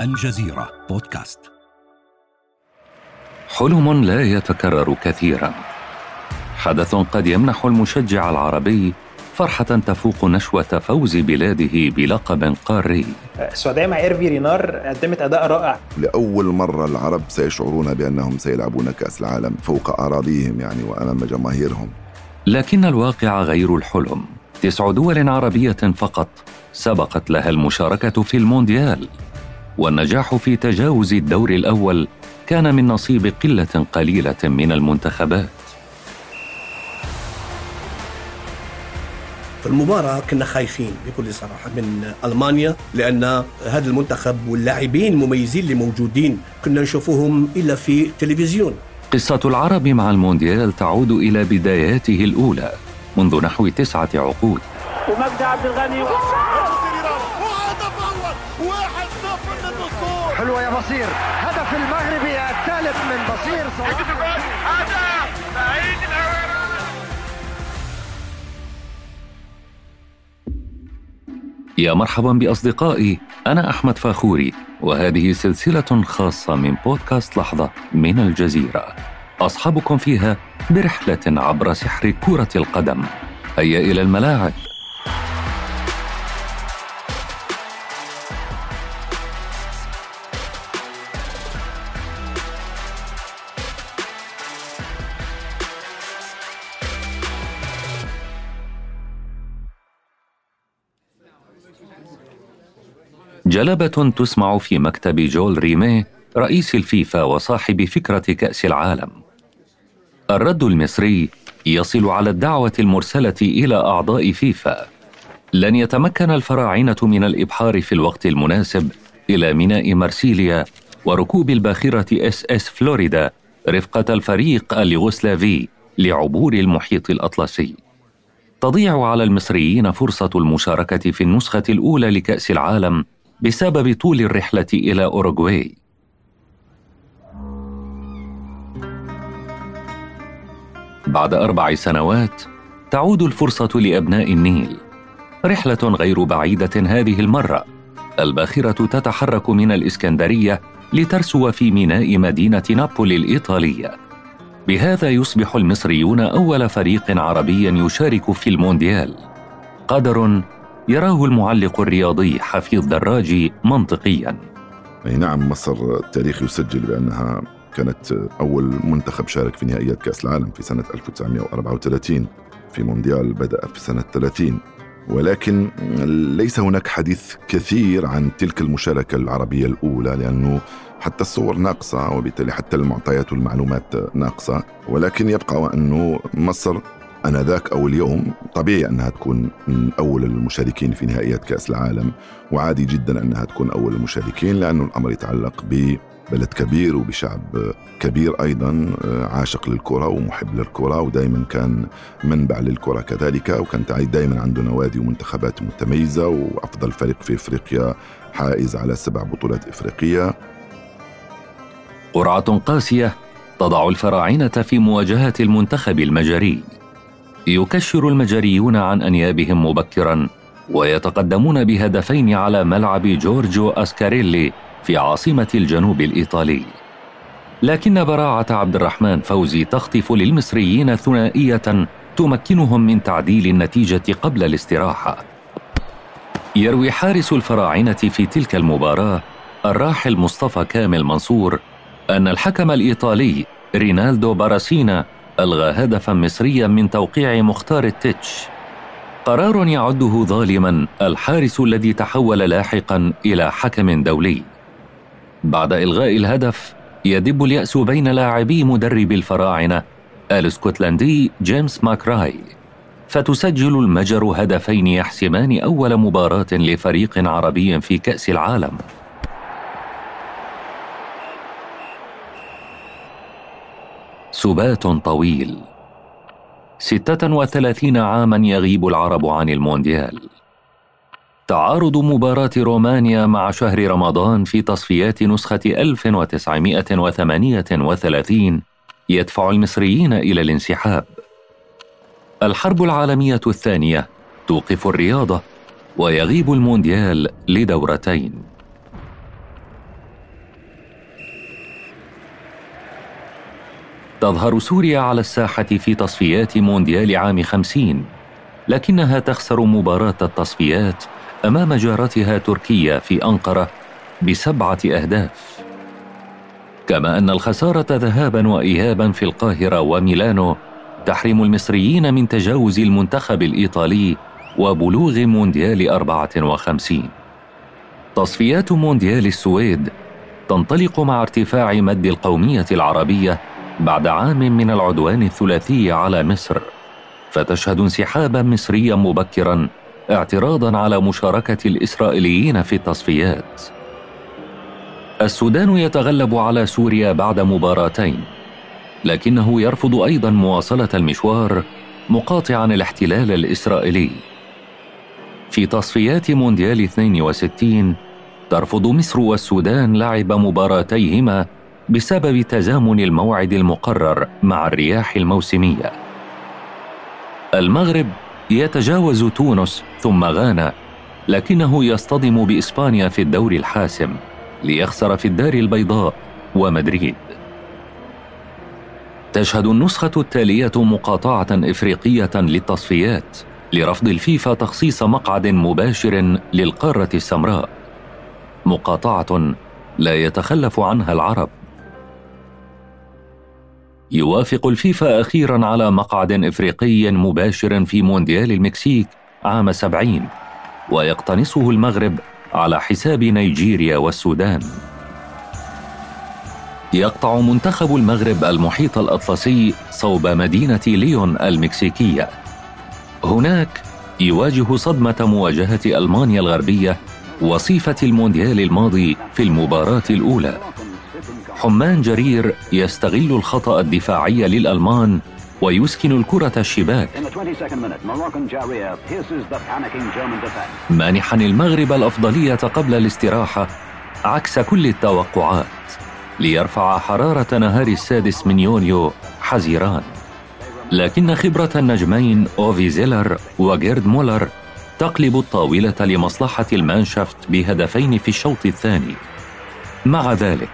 الجزيرة بودكاست. حلم لا يتكرر كثيرا. حدث قد يمنح المشجع العربي فرحة تفوق نشوة فوز بلاده بلقب قاري. السعودية مع إيرفي رينار قدمت أداء رائع. لأول مرة العرب سيشعرون بأنهم سيلعبون كأس العالم فوق أراضيهم يعني وأمام جماهيرهم. لكن الواقع غير الحلم. تسع دول عربية فقط سبقت لها المشاركة في المونديال. والنجاح في تجاوز الدور الأول كان من نصيب قلة قليلة من المنتخبات. في المباراة كنا خايفين بكل صراحة من ألمانيا لأن هذا المنتخب واللاعبين المميزين اللي موجودين كنا نشوفوهم إلا في التلفزيون قصة العرب مع المونديال تعود إلى بداياته الأولى منذ نحو تسعة عقود. ومجدي عبد الغني. حلوة يا بصير. هدف المغربي الثالث من بصير صلاح. يا مرحبا بأصدقائي. أنا أحمد فاخوري وهذه سلسلة خاصة من بودكاست لحظة من الجزيرة. أصحابكم فيها برحلة عبر سحر كرة القدم. هيا إلى الملاعب. جلبة تسمع في مكتب جول ريمي رئيس الفيفا وصاحب فكرة كأس العالم. الرد المصري يصل على الدعوة المرسلة إلى أعضاء فيفا. لن يتمكن الفراعنة من الإبحار في الوقت المناسب إلى ميناء مرسيليا وركوب الباخرة إس إس فلوريدا رفقة الفريق اليوغوسلافي لعبور المحيط الأطلسي. تضيع على المصريين فرصة المشاركة في النسخة الأولى لكأس العالم بسبب طول الرحلة إلى أوروغواي. بعد أربع سنوات تعود الفرصة لأبناء النيل. رحلة غير بعيدة هذه المرة. الباخرة تتحرك من الإسكندرية لترسو في ميناء مدينة نابولي الإيطالية. بهذا يصبح المصريون أول فريق عربي يشارك في المونديال. قدر يراه المعلق الرياضي حفيظ دراجي منطقيا. أي نعم مصر التاريخ يسجل بأنها كانت أول منتخب شارك في نهائيات كأس العالم في سنة 1934 في مونديال بدأ في سنة 30 ولكن ليس هناك حديث كثير عن تلك المشاركة العربية الأولى لأنه حتى الصور ناقصة وبالتالي حتى المعطيات والمعلومات ناقصة. ولكن يبقى أنه مصر آنذاك أو اليوم طبيعي أنها تكون من أول المشاركين في نهائيات كأس العالم وعادي جدا أنها تكون أول المشاركين لأنه الأمر يتعلق ببلد كبير وبشعب كبير أيضا عاشق للكرة ومحب للكرة ودائما كان منبع للكرة كذلك وكان دائما عنده نوادي ومنتخبات متميزة وأفضل فريق في إفريقيا حائز على سبع بطولات إفريقية. قرعة قاسية تضع الفراعنة في مواجهة المنتخب المجري. يكشر المجريون عن أنيابهم مبكرا ويتقدمون بهدفين على ملعب جورجو أسكاريلي في عاصمة الجنوب الإيطالي. لكن براعة عبد الرحمن فوزي تخطف للمصريين ثنائية تمكنهم من تعديل النتيجة قبل الاستراحة. يروي حارس الفراعنة في تلك المباراة الراحل مصطفى كامل منصور أن الحكم الإيطالي رينالدو باراسينا ألغى هدفا مصريا من توقيع مختار التتش. قرار يعده ظالما الحارس الذي تحول لاحقا إلى حكم دولي. بعد إلغاء الهدف يدب اليأس بين لاعبي مدرب الفراعنة الاسكتلندي جيمس ماكراي. فتسجل المجر هدفين يحسمان أول مباراة لفريق عربي في كأس العالم. سبات طويل ستة وثلاثين عاما يغيب العرب عن المونديال تعارض مباراة رومانيا مع شهر رمضان في تصفيات نسخة 1938 يدفع المصريين إلى الانسحاب. الحرب العالمية الثانية توقف الرياضة ويغيب المونديال لدورتين. تظهر سوريا على الساحة في تصفيات مونديال عام خمسين لكنها تخسر مباراة التصفيات أمام جارتها تركيا في أنقرة بسبعة أهداف. كما أن الخسارة ذهابا وإيابا في القاهرة وميلانو تحرم المصريين من تجاوز المنتخب الإيطالي وبلوغ مونديال 54 تصفيات مونديال السويد تنطلق مع ارتفاع مد القومية العربية بعد عام من العدوان الثلاثي على مصر فتشهد انسحابا مصريا مبكرا اعتراضا على مشاركة الإسرائيليين في التصفيات. السودان يتغلب على سوريا بعد مباراتين لكنه يرفض أيضا مواصلة المشوار مقاطعا الاحتلال الإسرائيلي. في تصفيات مونديال 62 ترفض مصر والسودان لعب مباراتيهما بسبب تزامن الموعد المقرر مع الرياح الموسمية. المغرب يتجاوز تونس ثم غانا لكنه يصطدم بإسبانيا في الدور الحاسم ليخسر في الدار البيضاء ومدريد. تشهد النسخة التالية مقاطعة إفريقية للتصفيات لرفض الفيفا تخصيص مقعد مباشر للقارة السمراء. مقاطعة لا يتخلف عنها العرب. يوافق الفيفا أخيرا على مقعد إفريقي مباشر في مونديال المكسيك عام سبعين ويقتنصه المغرب على حساب نيجيريا والسودان. يقطع منتخب المغرب المحيط الأطلسي صوب مدينة ليون المكسيكية. هناك يواجه صدمة مواجهة ألمانيا الغربية وصيفة المونديال الماضي في المباراة الأولى. حمان جرير يستغل الخطأ الدفاعي للألمان ويسكن الكرة الشباك. مانحا المغرب الأفضلية قبل الاستراحة عكس كل التوقعات ليرفع حرارة نهار السادس من يونيو حزيران لكن خبرة النجمين أوفي زيلر وجيرد مولر تقلب الطاولة لمصلحة المانشافت بهدفين في الشوط الثاني. مع ذلك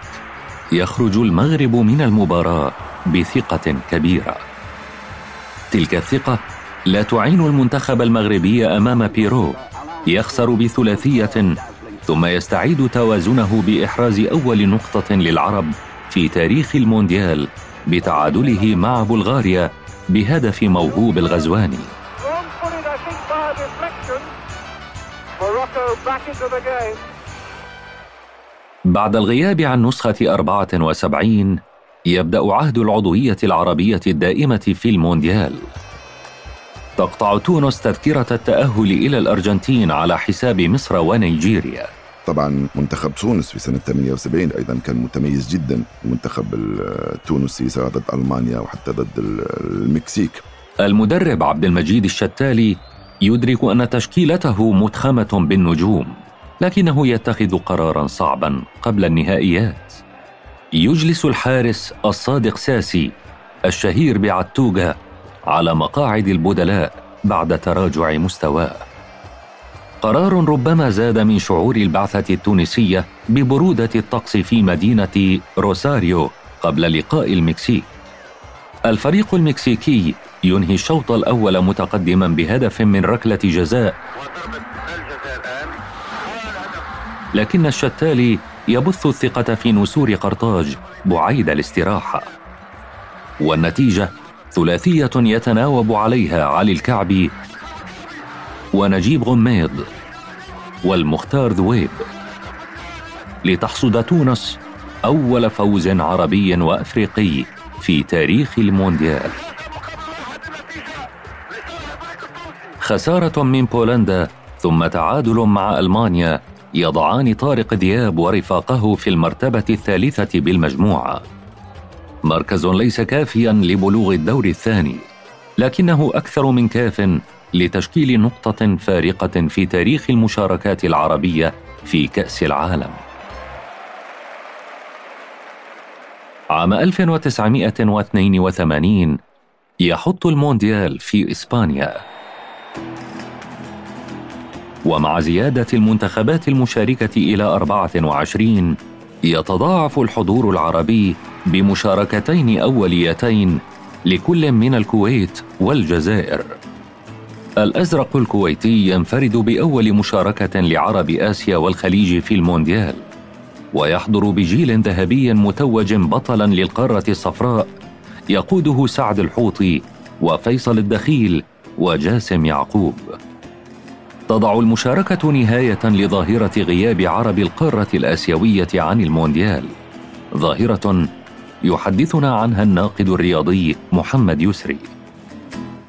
يخرج المغرب من المباراة بثقة كبيرة. تلك الثقة لا تعين المنتخب المغربي أمام بيرو. يخسر بثلاثية ثم يستعيد توازنه بإحراز أول نقطة للعرب في تاريخ المونديال بتعادله مع بلغاريا بهدف موهوب الغزواني. بعد الغياب عن نسخة 74 يبدأ عهد العضوية العربية الدائمة في المونديال. تقطع تونس تذكرة التأهل إلى الأرجنتين على حساب مصر ونيجيريا. طبعا منتخب تونس في سنة 78 أيضا كان متميز جدا المنتخب التونسي سواء ضد ألمانيا وحتى ضد المكسيك. المدرب عبد المجيد الشتالي يدرك أن تشكيلته متخمة بالنجوم. لكنه يتخذ قرارا صعبا قبل النهائيات. يجلس الحارس الصادق ساسي الشهير بعتوغا على مقاعد البدلاء بعد تراجع مستواه. قرار ربما زاد من شعور البعثة التونسية ببرودة الطقس في مدينة روساريو قبل لقاء المكسيك. الفريق المكسيكي ينهي الشوط الأول متقدما بهدف من ركلة جزاء لكن الشتالي يبث الثقة في نسور قرطاج بعيد الاستراحة والنتيجة ثلاثية يتناوب عليها علي الكعبي ونجيب غميض والمختار ذويب. لتحصد تونس أول فوز عربي وأفريقي في تاريخ المونديال. خسارة من بولندا ثم تعادل مع ألمانيا يضعان طارق دياب ورفاقه في المرتبة الثالثة بالمجموعة. مركز ليس كافيا لبلوغ الدور الثاني، لكنه أكثر من كاف لتشكيل نقطة فارقة في تاريخ المشاركات العربية في كأس العالم. عام 1982 يحط المونديال في إسبانيا ومع زيادة المنتخبات المشاركة إلى 24 يتضاعف الحضور العربي بمشاركتين أوليتين لكل من الكويت والجزائر. الأزرق الكويتي ينفرد بأول مشاركة لعرب آسيا والخليج في المونديال ويحضر بجيل ذهبي متوج بطلا للقارة الصفراء يقوده سعد الحوطي وفيصل الدخيل وجاسم يعقوب. تضع المشاركة نهاية لظاهرة غياب عرب القارة الآسيوية عن المونديال. ظاهرة يحدثنا عنها الناقد الرياضي محمد يسري.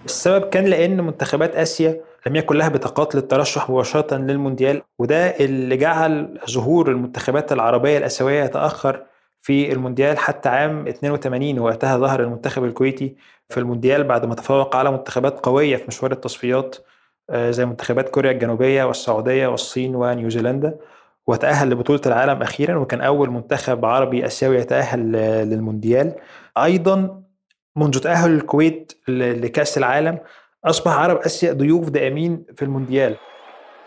السبب كان لأن منتخبات آسيا لم يكن لها بطاقات للترشح مباشرة للمونديال وده اللي جعل ظهور المنتخبات العربية الآسيوية يتأخر في المونديال حتى عام 82 وقتها ظهر المنتخب الكويتي في المونديال بعد ما تفوق على منتخبات قوية في مشوار التصفيات زي منتخبات كوريا الجنوبية والسعودية والصين ونيوزيلندا وتأهل لبطولة العالم أخيرا وكان أول منتخب عربي آسيوي يتأهل للمونديال. أيضا منذ تأهل الكويت لكأس العالم أصبح عرب آسيا ضيوف دائمين في المونديال.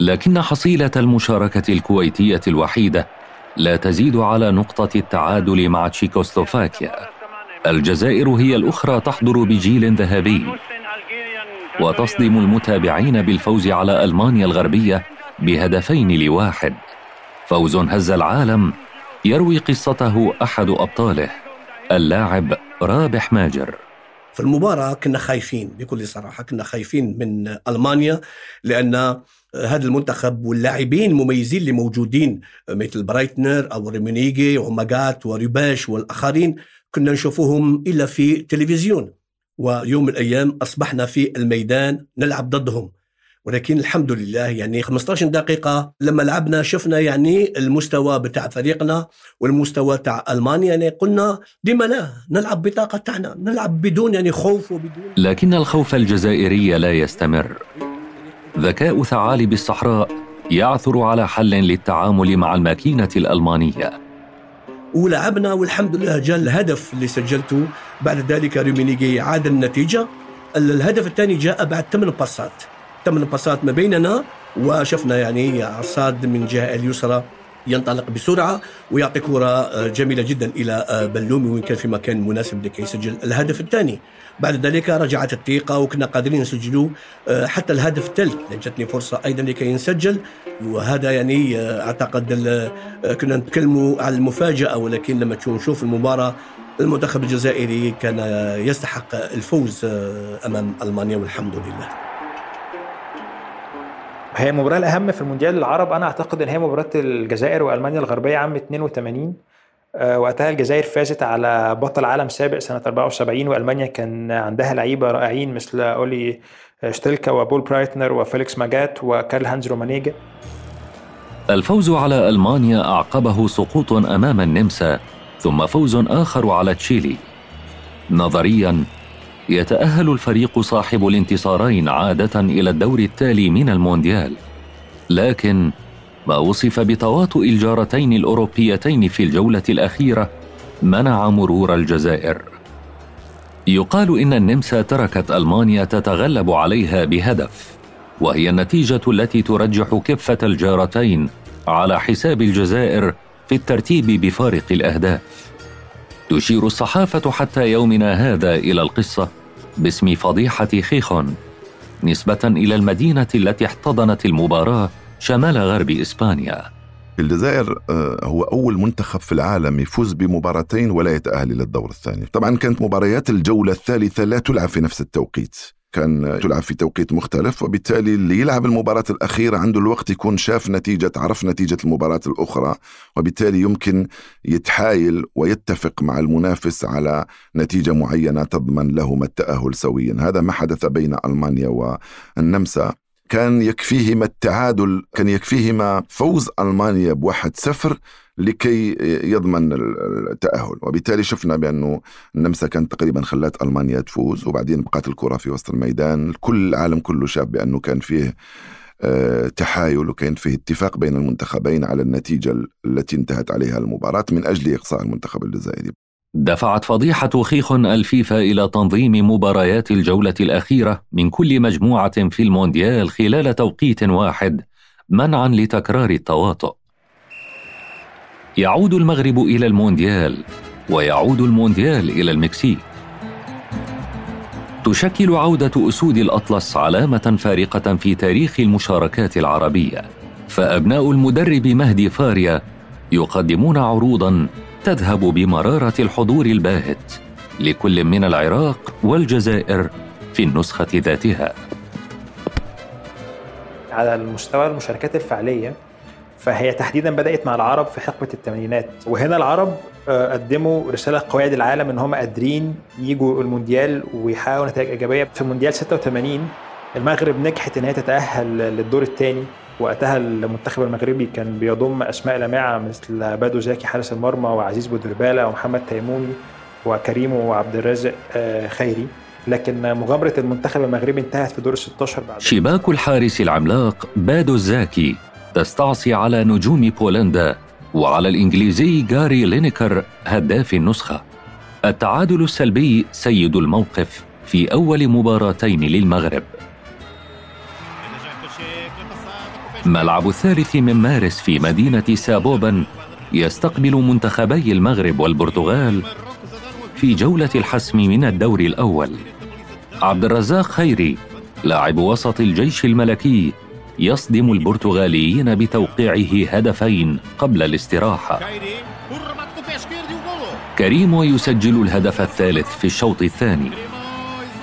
لكن حصيلة المشاركة الكويتية الوحيدة لا تزيد على نقطة التعادل مع تشيكوسلوفاكيا. الجزائر هي الأخرى تحضر بجيل ذهبي. وتصدم المتابعين بالفوز على ألمانيا الغربية بهدفين لواحد. فوز هز العالم يروي قصته أحد أبطاله اللاعب رابح ماجر. في المباراة كنا خايفين بكل صراحة كنا خايفين من ألمانيا لأن هذا المنتخب واللاعبين المميزين اللي موجودين مثل برايتنر أو ريمونيجي وماجات وريباش والآخرين كنا نشوفوهم إلا في تلفزيون. ويوم من الأيام أصبحنا في الميدان نلعب ضدهم. ولكن الحمد لله يعني 15 دقيقة لما لعبنا شفنا يعني المستوى بتاع فريقنا والمستوى تاع ألمانيا يعني قلنا لما لا نلعب بطاقة تاعنا نلعب بدون يعني خوف وبدون. لكن الخوف الجزائري لا يستمر. ذكاء ثعالب الصحراء يعثر على حل للتعامل مع الماكينة الألمانية. ولعبنا والحمد لله جاء الهدف اللي سجلته بعد ذلك ريمينيجي عاد النتيجة. الهدف الثاني جاء بعد ثمان باصات. ثمان باصات ما بيننا وشفنا يعني عصاد من الجهه اليسرى ينطلق بسرعة ويعطي كرة آه، جميلة جدا إلى آه، بلومي وين كان في مكان مناسب لكي يسجل الهدف الثاني. بعد ذلك رجعت الثقة وكنا قادرين نسجلوا آه، حتى الهدف الثالث لأن جاتني فرصة أيضا لكي نسجل وهذا يعني أعتقد كنا نتكلموا على المفاجأة ولكن لما نشوف المباراة المنتخب الجزائري كان يستحق الفوز أمام ألمانيا والحمد لله. هي المباراه الأهم في المونديال العرب أنا أعتقد إن هي مباراة الجزائر وألمانيا الغربية عام 82 آه، وقتها الجزائر فازت على بطل عالم سابق سنة 74 وألمانيا كان عندها لعيبة رائعين مثل أولي شتيليكا وبول برايتنر وفيليكس ماجات وكارل هاينز رومينيجه. الفوز على ألمانيا أعقبه سقوط أمام النمسا ثم فوز آخر على تشيلي. نظريا يتأهل الفريق صاحب الانتصارين عادة إلى الدور التالي من المونديال. لكن ما وصف بتواطؤ الجارتين الأوروبيتين في الجولة الأخيرة منع مرور الجزائر. يقال إن النمسا تركت ألمانيا تتغلب عليها بهدف وهي النتيجة التي ترجح كفة الجارتين على حساب الجزائر في الترتيب بفارق الأهداف. تشير الصحافة حتى يومنا هذا إلى القصة باسم فضيحة خيخون نسبة إلى المدينة التي احتضنت المباراة شمال غرب إسبانيا. الجزائر آه، هو أول منتخب في العالم يفوز بمباراتين ولا يتأهل إلى الدور الثاني. طبعا كانت مباريات الجولة الثالثة لا تلعب في نفس التوقيت. كان تلعب في توقيت مختلف وبالتالي اللي يلعب المباراة الأخيرة عنده الوقت يكون شاف نتيجة عرف نتيجة المباراة الأخرى وبالتالي يمكن يتحايل ويتفق مع المنافس على نتيجة معينة تضمن لهما التأهل سويا. هذا ما حدث بين ألمانيا والنمسا. كان يكفيهما التعادل كان يكفيهما فوز ألمانيا بواحد صفر لكي يضمن التأهل. وبالتالي شفنا بأنه النمسا كانت تقريبا خلات ألمانيا تفوز وبعدين بقات الكرة في وسط الميدان. كل العالم كله شاف بأنه كان فيه آه، تحايل وكان فيه اتفاق بين المنتخبين على النتيجة التي انتهت عليها المباراة من أجل إقصاء المنتخب الجزائري. دفعت فضيحة خيخ الفيفا إلى تنظيم مباريات الجولة الأخيرة من كل مجموعة في المونديال خلال توقيت واحد منعا لتكرار التواطؤ. يعود المغرب إلى المونديال ويعود المونديال إلى المكسيك. تشكل عودة أسود الأطلس علامة فارقة في تاريخ المشاركات العربية فأبناء المدرب مهدي فاريا يقدمون عروضا تذهب بمرارة الحضور الباهت لكل من العراق والجزائر في النسخة ذاتها. على المستوى المشاركات الفعلية فهي تحديدا بدأت مع العرب في حقبة الثمانينات. وهنا العرب آه، قدموا رسالة قوية للعالم إن هم قادرين يجوا المونديال ويحققوا نتائج إيجابية. في مونديال 86 المغرب نجحت ان هي تتأهل للدور الثاني. وقتها المنتخب المغربي كان بيضم أسماء لامعة مثل بادو الزاكي حارس المرمى وعزيز بودرباله ومحمد تيموني وكريم وعبد الرازق آه، خيري. لكن مغامرة المنتخب المغربي انتهت في دور ال 16 بعد. شباك الحارس العملاق بادو الزاكي تستعصي على نجوم بولندا وعلى الإنجليزي جاري لينيكر هداف النسخة. التعادل السلبي سيد الموقف في أول مباراتين للمغرب. ملعب الثالث من مارس في مدينة سابوبا يستقبل منتخبي المغرب والبرتغال في جولة الحسم من الدور الأول. عبد الرزاق خيري لاعب وسط الجيش الملكي يصدم البرتغاليين بتوقيعه هدفين قبل الاستراحة. كريم يسجل الهدف الثالث في الشوط الثاني.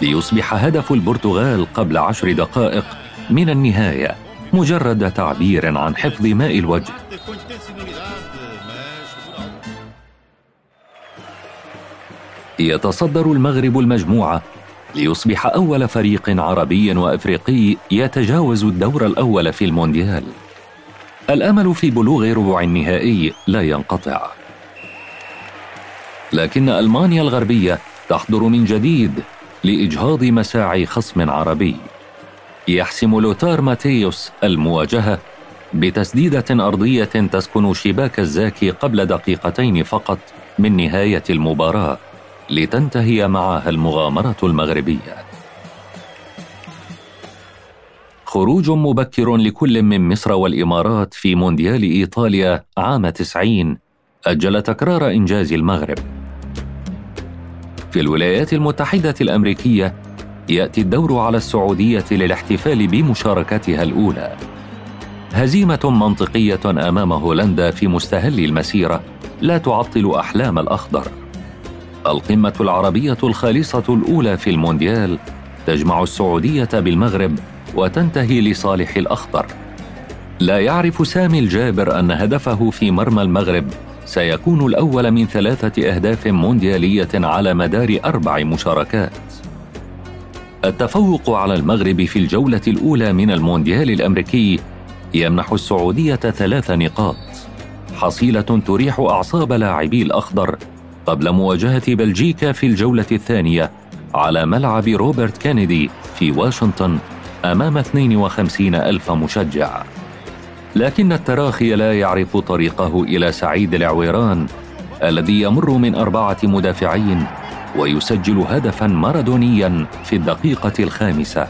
ليصبح هدف البرتغال قبل عشر دقائق من النهاية. مجرد تعبير عن حفظ ماء الوجه. يتصدر المغرب المجموعة ليصبح أول فريق عربي وأفريقي يتجاوز الدور الأول في المونديال. الأمل في بلوغ ربع النهائي لا ينقطع. لكن ألمانيا الغربية تحضر من جديد لإجهاض مساعي خصم عربي. يحسم لوتار ماتيوس المواجهة بتسديدة أرضية تسكن شباك الزاكي قبل دقيقتين فقط من نهاية المباراة لتنتهي معها المغامرة المغربية. خروج مبكر لكل من مصر والإمارات في مونديال إيطاليا عام 90 أجل تكرار إنجاز المغرب. في الولايات المتحدة الأمريكية يأتي الدور على السعودية للاحتفال بمشاركتها الأولى. هزيمة منطقية أمام هولندا في مستهل المسيرة لا تعطل أحلام الأخضر. القمة العربية الخالصة الأولى في المونديال تجمع السعودية بالمغرب وتنتهي لصالح الأخضر. لا يعرف سامي الجابر أن هدفه في مرمى المغرب سيكون الأول من ثلاثة أهداف مونديالية على مدار أربع مشاركات. التفوق على المغرب في الجولة الأولى من المونديال الأمريكي يمنح السعودية ثلاث نقاط، حصيلة تريح أعصاب لاعبي الأخضر قبل مواجهة بلجيكا في الجولة الثانية على ملعب روبرت كينيدي في واشنطن أمام 52 ألف مشجع. لكن التراخي لا يعرف طريقه إلى سعيد العويران الذي يمر من أربعة مدافعين ويسجل هدفا مارادونيا في الدقيقة الخامسة.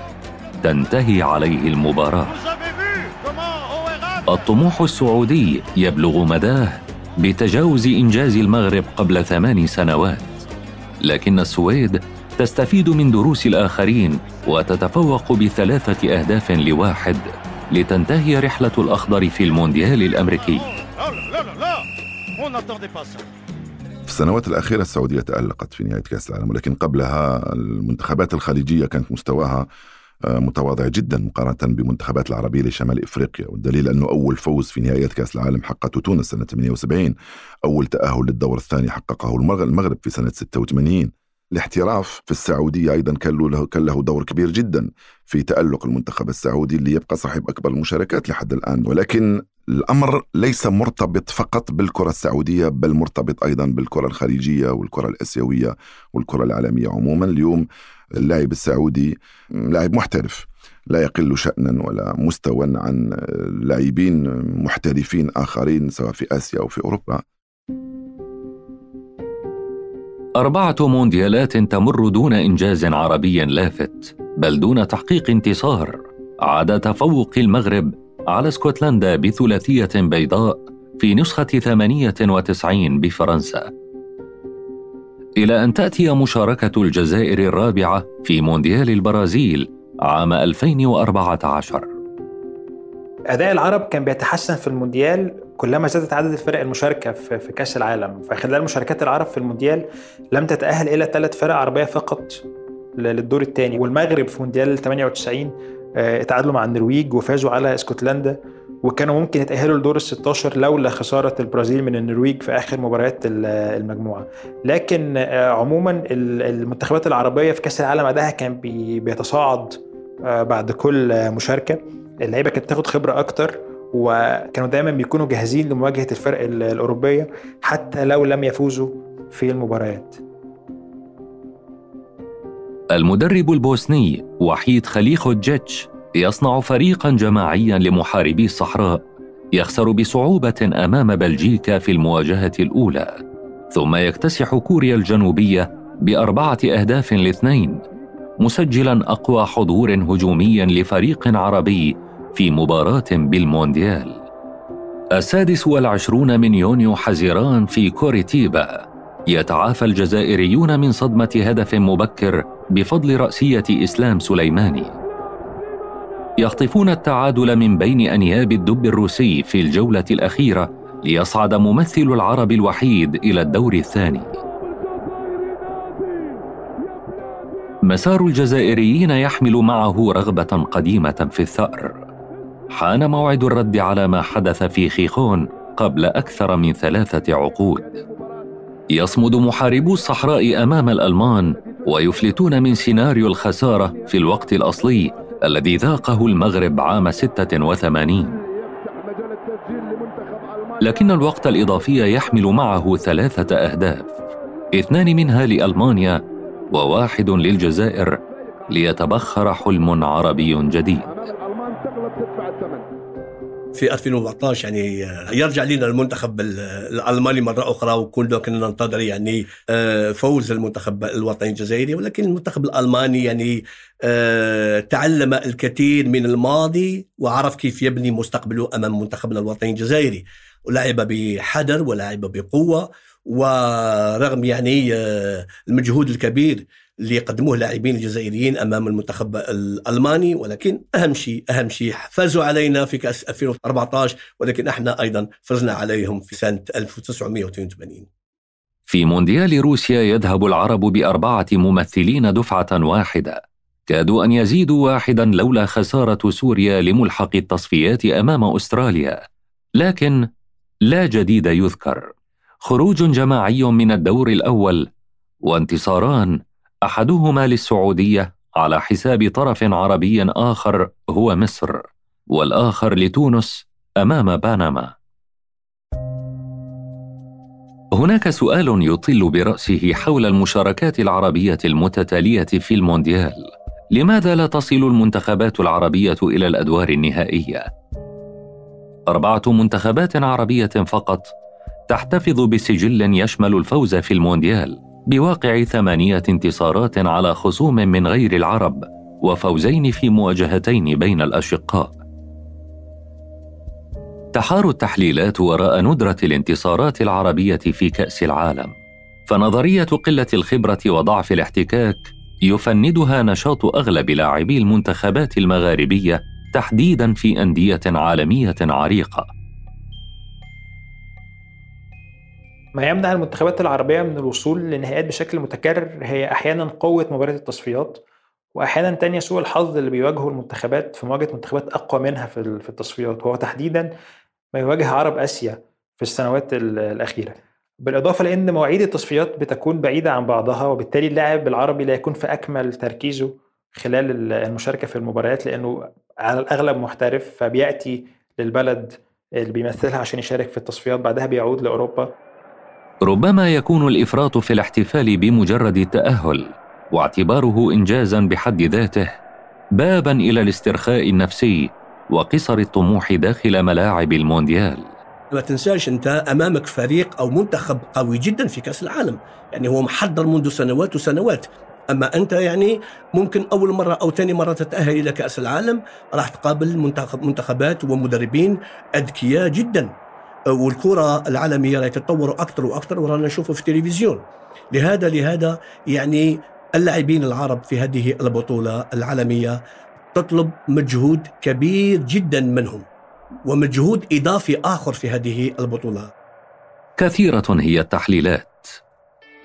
تنتهي عليه المباراة. الطموح السعودي يبلغ مداه بتجاوز إنجاز المغرب قبل ثمان سنوات. لكن السويد تستفيد من دروس الآخرين وتتفوق بثلاثة أهداف لواحد لتنتهي رحلة الأخضر في المونديال الأمريكي. في السنوات الأخيرة السعودية تألقت في نهاية كأس العالم ولكن قبلها المنتخبات الخليجية كانت مستواها متواضع جدا مقارنة بمنتخبات العربية لشمال إفريقيا. والدليل أنه أول فوز في نهائيات كأس العالم حققته تونس سنة 78 أول تأهل للدور الثاني حققه المغرب في سنة 86 الاحتراف في السعودية أيضا كان له, كان له دور كبير جدا في تألق المنتخب السعودي اللي يبقى صاحب أكبر المشاركات لحد الآن. ولكن الأمر ليس مرتبط فقط بالكرة السعودية بل مرتبط أيضا بالكرة الخليجية والكرة الأسيوية والكرة العالمية. عموما اليوم اللاعب السعودي لاعب محترف لا يقل شأنا ولا مستوى عن لاعبين محترفين آخرين سواء في آسيا أو في أوروبا. أربعة مونديالات تمر دون إنجاز عربي لافت بل دون تحقيق انتصار. عاد تفوق المغرب على اسكتلندا بثلاثية بيضاء في نسخة 98 بفرنسا. إلى أن تأتي مشاركة الجزائر الرابعة في مونديال البرازيل عام 2014 أداء العرب كان بيتحسن في المونديال كلما زادت عدد الفرق المشاركة في كأس العالم. فخلال مشاركات العرب في المونديال لم تتأهل إلى ثلاث فرق عربية فقط للدور الثاني والمغرب في مونديال 98 آه، اتعادلوا مع النرويج وفازوا على اسكتلندا وكانوا ممكن يتأهلوا لدور ال 16 لولا خسارة البرازيل من النرويج في آخر مباريات المجموعة. لكن آه، عموما المنتخبات العربية في كأس العالم أدائها كان بيتصاعد آه، بعد كل مشاركة. اللعيبة كانت بتاخد خبرة أكتر وكانوا دايما بيكونوا جاهزين لمواجهة الفرق الأوروبية حتى لو لم يفوزوا في المباريات. المدرب البوسني وحيد خليخو جيتش يصنع فريقا جماعيا لمحاربي الصحراء يخسر بصعوبة أمام بلجيكا في المواجهة الأولى. ثم يكتسح كوريا الجنوبية بأربعة أهداف لاثنين مسجلا أقوى حضور هجومي لفريق عربي في مباراة بالمونديال. السادس والعشرون من يونيو حزيران في كوريتيبا يتعافى الجزائريون من صدمة هدف مبكر بفضل رأسية إسلام سليماني. يخطفون التعادل من بين أنياب الدب الروسي في الجولة الأخيرة ليصعد ممثل العرب الوحيد إلى الدور الثاني. مسار الجزائريين يحمل معه رغبة قديمة في الثأر. حان موعد الرد على ما حدث في خيخون قبل أكثر من ثلاثة عقود. يصمد محاربو الصحراء أمام الألمان ويفلتون من سيناريو الخسارة في الوقت الأصلي الذي ذاقه المغرب عام 86 لكن الوقت الإضافي يحمل معه ثلاثة أهداف. اثنان منها لألمانيا وواحد للجزائر ليتبخر حلم عربي جديد. في 2014 يعني يرجع لنا المنتخب الألماني مرة أخرى وكنا كنا ننتظر يعني آه، فوز المنتخب الوطني الجزائري. ولكن المنتخب الألماني يعني آه، تعلم الكثير من الماضي وعرف كيف يبني مستقبله أمام منتخبنا الوطني الجزائري. ولعب بحذر ولعب بقوة ورغم يعني آه، المجهود الكبير اللي قدموه اللاعبين الجزائريين أمام المنتخب الألماني ولكن أهم شيء أهم شيء فازوا علينا في كأس 2014 ولكن إحنا أيضا فزنا عليهم في سنة 1982 في مونديال روسيا يذهب العرب بأربعة ممثلين دفعة واحدة. كادوا أن يزيدوا واحدا لولا خسارة سوريا لملحق التصفيات أمام أستراليا. لكن لا جديد يذكر. خروج جماعي من الدور الأول وانتصاران أحدهما للسعودية على حساب طرف عربي آخر هو مصر والآخر لتونس أمام بنما. هناك سؤال يطل برأسه حول المشاركات العربية المتتالية في المونديال. لماذا لا تصل المنتخبات العربية إلى الأدوار النهائية؟ أربعة منتخبات عربية فقط تحتفظ بسجل يشمل الفوز في المونديال. بواقع ثمانية انتصارات على خصوم من غير العرب وفوزين في مواجهتين بين الأشقاء. تحار التحليلات وراء ندرة الانتصارات العربية في كأس العالم. فنظرية قلة الخبرة وضعف الاحتكاك يفندها نشاط أغلب لاعبي المنتخبات المغاربية تحديدا في أندية عالمية عريقة. ما يمنع المنتخبات العربية من الوصول للنهائيات بشكل متكرر هي أحيانا قوة مباراة التصفيات وأحيانا تانية سوء الحظ اللي بيواجهه المنتخبات في مواجهة منتخبات أقوى منها في التصفيات وهو تحديدا ما يواجه عرب آسيا في السنوات الأخيرة. بالإضافة لأن مواعيد التصفيات بتكون بعيدة عن بعضها وبالتالي اللاعب العربي لا يكون في أكمل تركيزه خلال المشاركة في المباريات لأنه على الأغلب محترف فبيأتي للبلد اللي بيمثلها عشان يشارك في التصفيات بعدها بيعود لأوروبا. ربما يكون الإفراط في الاحتفال بمجرد التأهل واعتباره انجازا بحد ذاته بابا إلى الاسترخاء النفسي وقصر الطموح داخل ملاعب المونديال. ما تنساش أنت أمامك فريق أو منتخب قوي جدا في كأس العالم يعني هو محضر منذ سنوات وسنوات. أما أنت يعني ممكن أول مرة أو ثاني مرة تتأهل إلى كأس العالم راح تقابل منتخب منتخبات ومدربين أذكياء جدا. والكرة العالمية راهي تتطور أكثر وأكثر ورانا نشوفه في التلفزيون. لهذا لهذا يعني اللاعبين العرب في هذه البطولة العالمية تطلب مجهود كبير جدا منهم ومجهود إضافي آخر في هذه البطولة. كثيرة هي التحليلات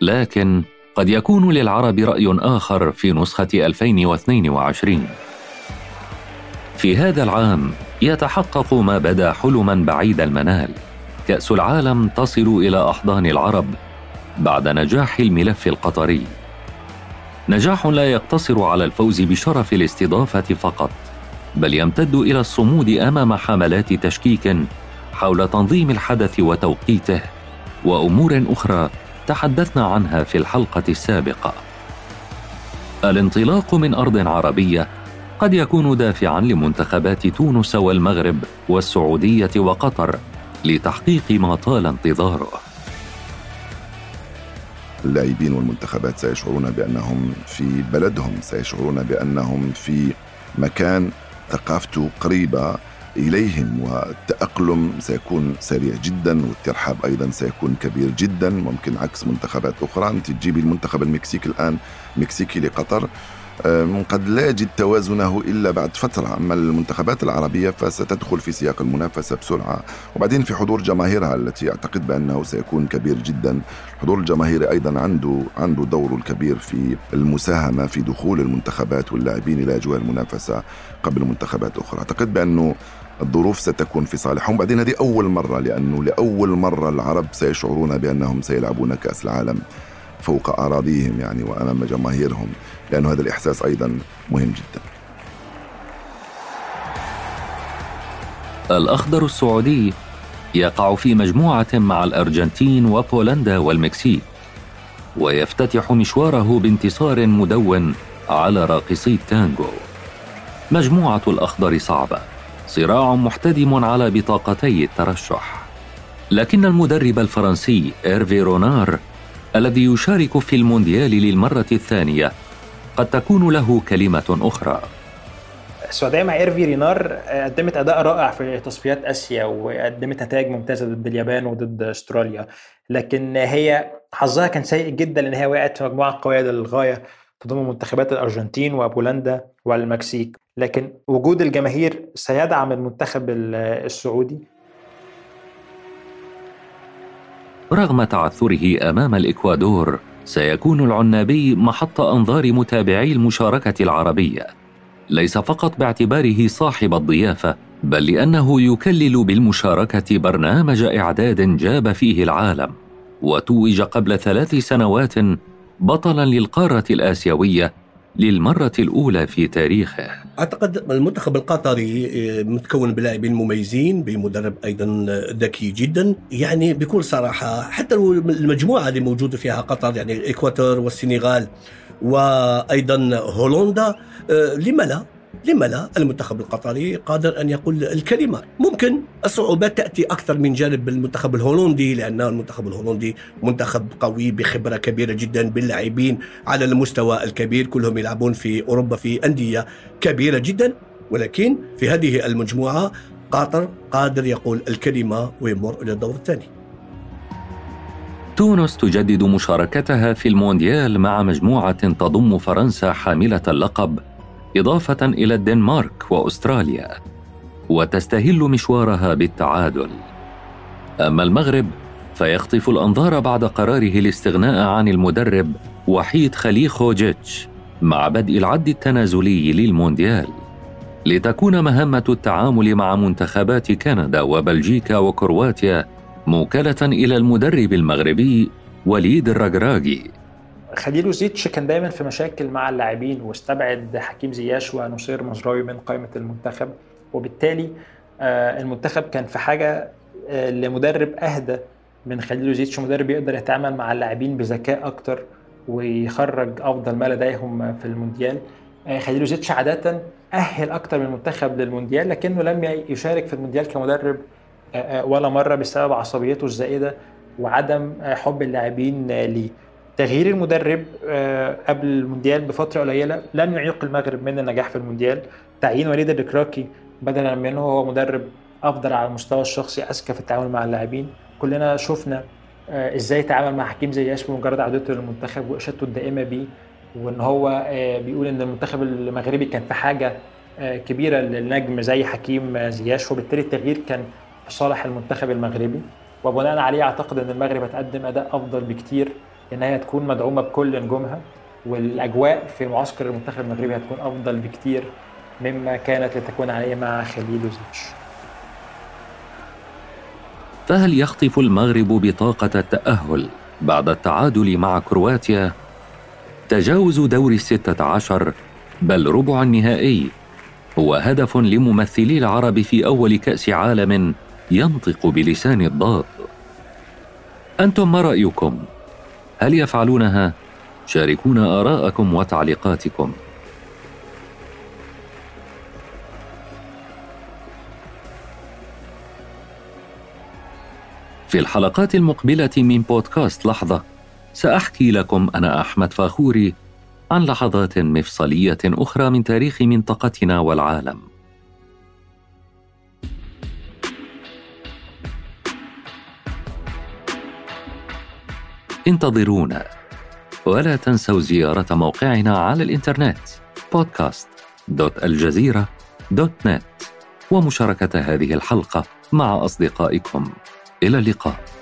لكن قد يكون للعرب رأي آخر في نسخة 2022 في هذا العام يتحقق ما بدا حلما بعيد المنال. كأس العالم تصل إلى أحضان العرب بعد نجاح الملف القطري. نجاح لا يقتصر على الفوز بشرف الاستضافة فقط بل يمتد إلى الصمود أمام حملات تشكيك حول تنظيم الحدث وتوقيته وأمور أخرى تحدثنا عنها في الحلقة السابقة. الانطلاق من أرض عربية قد يكون دافعا لمنتخبات تونس والمغرب والسعودية وقطر. لتحقيق ما طال انتظاره. اللاعبين والمنتخبات سيشعرون بأنهم في بلدهم سيشعرون بأنهم في مكان ثقافته قريبة إليهم والتأقلم سيكون سريع جدا والترحاب أيضا سيكون كبير جدا. ممكن عكس منتخبات أخرى أنت تجيبي المنتخب المكسيكي الآن مكسيكي لقطر. قد لا يجد توازنه إلا بعد فترة. أما المنتخبات العربية فستدخل في سياق المنافسة بسرعة. وبعدين في حضور جماهيرها التي أعتقد بأنه سيكون كبير جدا. الحضور الجماهيري أيضا عنده عنده دور الكبير في المساهمة في دخول المنتخبات واللاعبين إلى أجواء المنافسة قبل منتخبات أخرى. أعتقد بأنه الظروف ستكون في صالحهم. بعدين هذه أول مرة لأنه لأول مرة العرب سيشعرون بأنهم سيلعبون كأس العالم. فوق أراضيهم يعني وأمام جماهيرهم لأن هذا الإحساس أيضا مهم جدا. الأخضر السعودي يقع في مجموعة مع الأرجنتين وبولندا والمكسيك ويفتتح مشواره بانتصار مدون على راقصي التانجو مجموعة الأخضر صعبة صراع محتدم على بطاقتي الترشح. لكن المدرب الفرنسي إيرفي رونار الذي يشارك في المونديال للمرة الثانية. قد تكون له كلمة أخرى. السعودية مع إيرفي رونار قدمت أداء رائع في تصفيات آسيا وقدمت نتائج ممتازة ضد اليابان وضد أستراليا. لكن هي حظها كان سيء جدا لأن هي وقعت في مجموعة قوية للغاية تضم منتخبات الأرجنتين وبولندا والمكسيك لكن وجود الجماهير سيدعم المنتخب السعودي. رغم تعثره أمام الإكوادور سيكون العنابي محط أنظار متابعي المشاركة العربية. ليس فقط باعتباره صاحب الضيافة بل لأنه يكلل بالمشاركة برنامج إعداد جاب فيه العالم. وتوج قبل ثلاث سنوات بطلا للقارة الآسيوية للمرة الأولى في تاريخه. أعتقد المنتخب القطري آه، متكون بلاعبين مميزين بمدرب أيضا ذكي جدا. يعني بكل صراحة حتى المجموعة اللي موجودة فيها قطر يعني الإكواتور والسنغال وأيضا هولندا آه، لما لا؟ لما لا؟ المنتخب القطري قادر أن يقول الكلمة. ممكن الصعوبات تأتي أكثر من جانب المنتخب الهولندي لأن المنتخب الهولندي منتخب قوي بخبرة كبيرة جدا باللاعبين على المستوى الكبير. كلهم يلعبون في أوروبا في أندية كبيرة جدا. ولكن في هذه المجموعة قطر قادر يقول الكلمة ويمر إلى الدور الثاني. تونس تجدد مشاركتها في المونديال مع مجموعة تضم فرنسا حاملة اللقب. إضافة إلى الدنمارك وأستراليا وتستهل مشوارها بالتعادل. أما المغرب فيخطف الأنظار بعد قراره الاستغناء عن المدرب وحيد خليخوجيتش مع بدء العد التنازلي للمونديال. لتكون مهمة التعامل مع منتخبات كندا وبلجيكا وكرواتيا موكلة إلى المدرب المغربي وليد الرجراجي. خليل زيتش كان دايما في مشاكل مع اللاعبين واستبعد حكيم زياش ونصير مزراوي من قائمة المنتخب. وبالتالي آه، المنتخب كان في حاجة آه، لمدرب أهدى من خليل زيتش مدرب يقدر يتعامل مع اللاعبين بذكاء أكتر ويخرج أفضل ما لديهم في المونديال. آه، خليل زيتش عادة أهل أكتر من المنتخب للمونديال لكنه لم يشارك في المونديال كمدرب ولا مرة بسبب عصبيته الزائدة وعدم حب اللاعبين ليه. تغيير المدرب آه، قبل المونديال بفترة قليلة لن يعيق المغرب من النجاح في المونديال. تعيين وليد الركراكي بدلا منه هو مدرب أفضل على المستوى الشخصي أذكى في التعامل مع اللاعبين. كلنا شفنا آه، إزاي تعامل مع حكيم زياش بمجرد عودته للمنتخب واشادته الدائمة بيه وإن هو آه، بيقول إن المنتخب المغربي كان في حاجة كبيرة للنجم زي حكيم زياش وبالتالي التغيير كان في صالح المنتخب المغربي. وبناء عليه أعتقد إن المغرب هتقدم أداء أفضل بكتير. إن هي تكون مدعومة بكل نجومها والأجواء في معسكر المنتخب المغربي هتكون أفضل بكتير مما كانت لتكون عليه مع خليل وزيش فهل يخطف المغرب بطاقة التأهل بعد التعادل مع كرواتيا؟ تجاوز دور الستة عشر بل ربع النهائي هو هدف لممثلي العرب في أول كأس عالم ينطق بلسان الضاد أنتم ما رأيكم؟ هل يفعلونها؟ شاركونا آراءكم وتعليقاتكم في الحلقات المقبلة من بودكاست لحظة سأحكي لكم أنا أحمد فاخوري عن لحظات مفصلية أخرى من تاريخ منطقتنا والعالم. انتظرونا. ولا تنسوا زيارة موقعنا على الإنترنت podcast.aljazeera.net ومشاركة هذه الحلقة مع أصدقائكم. إلى اللقاء.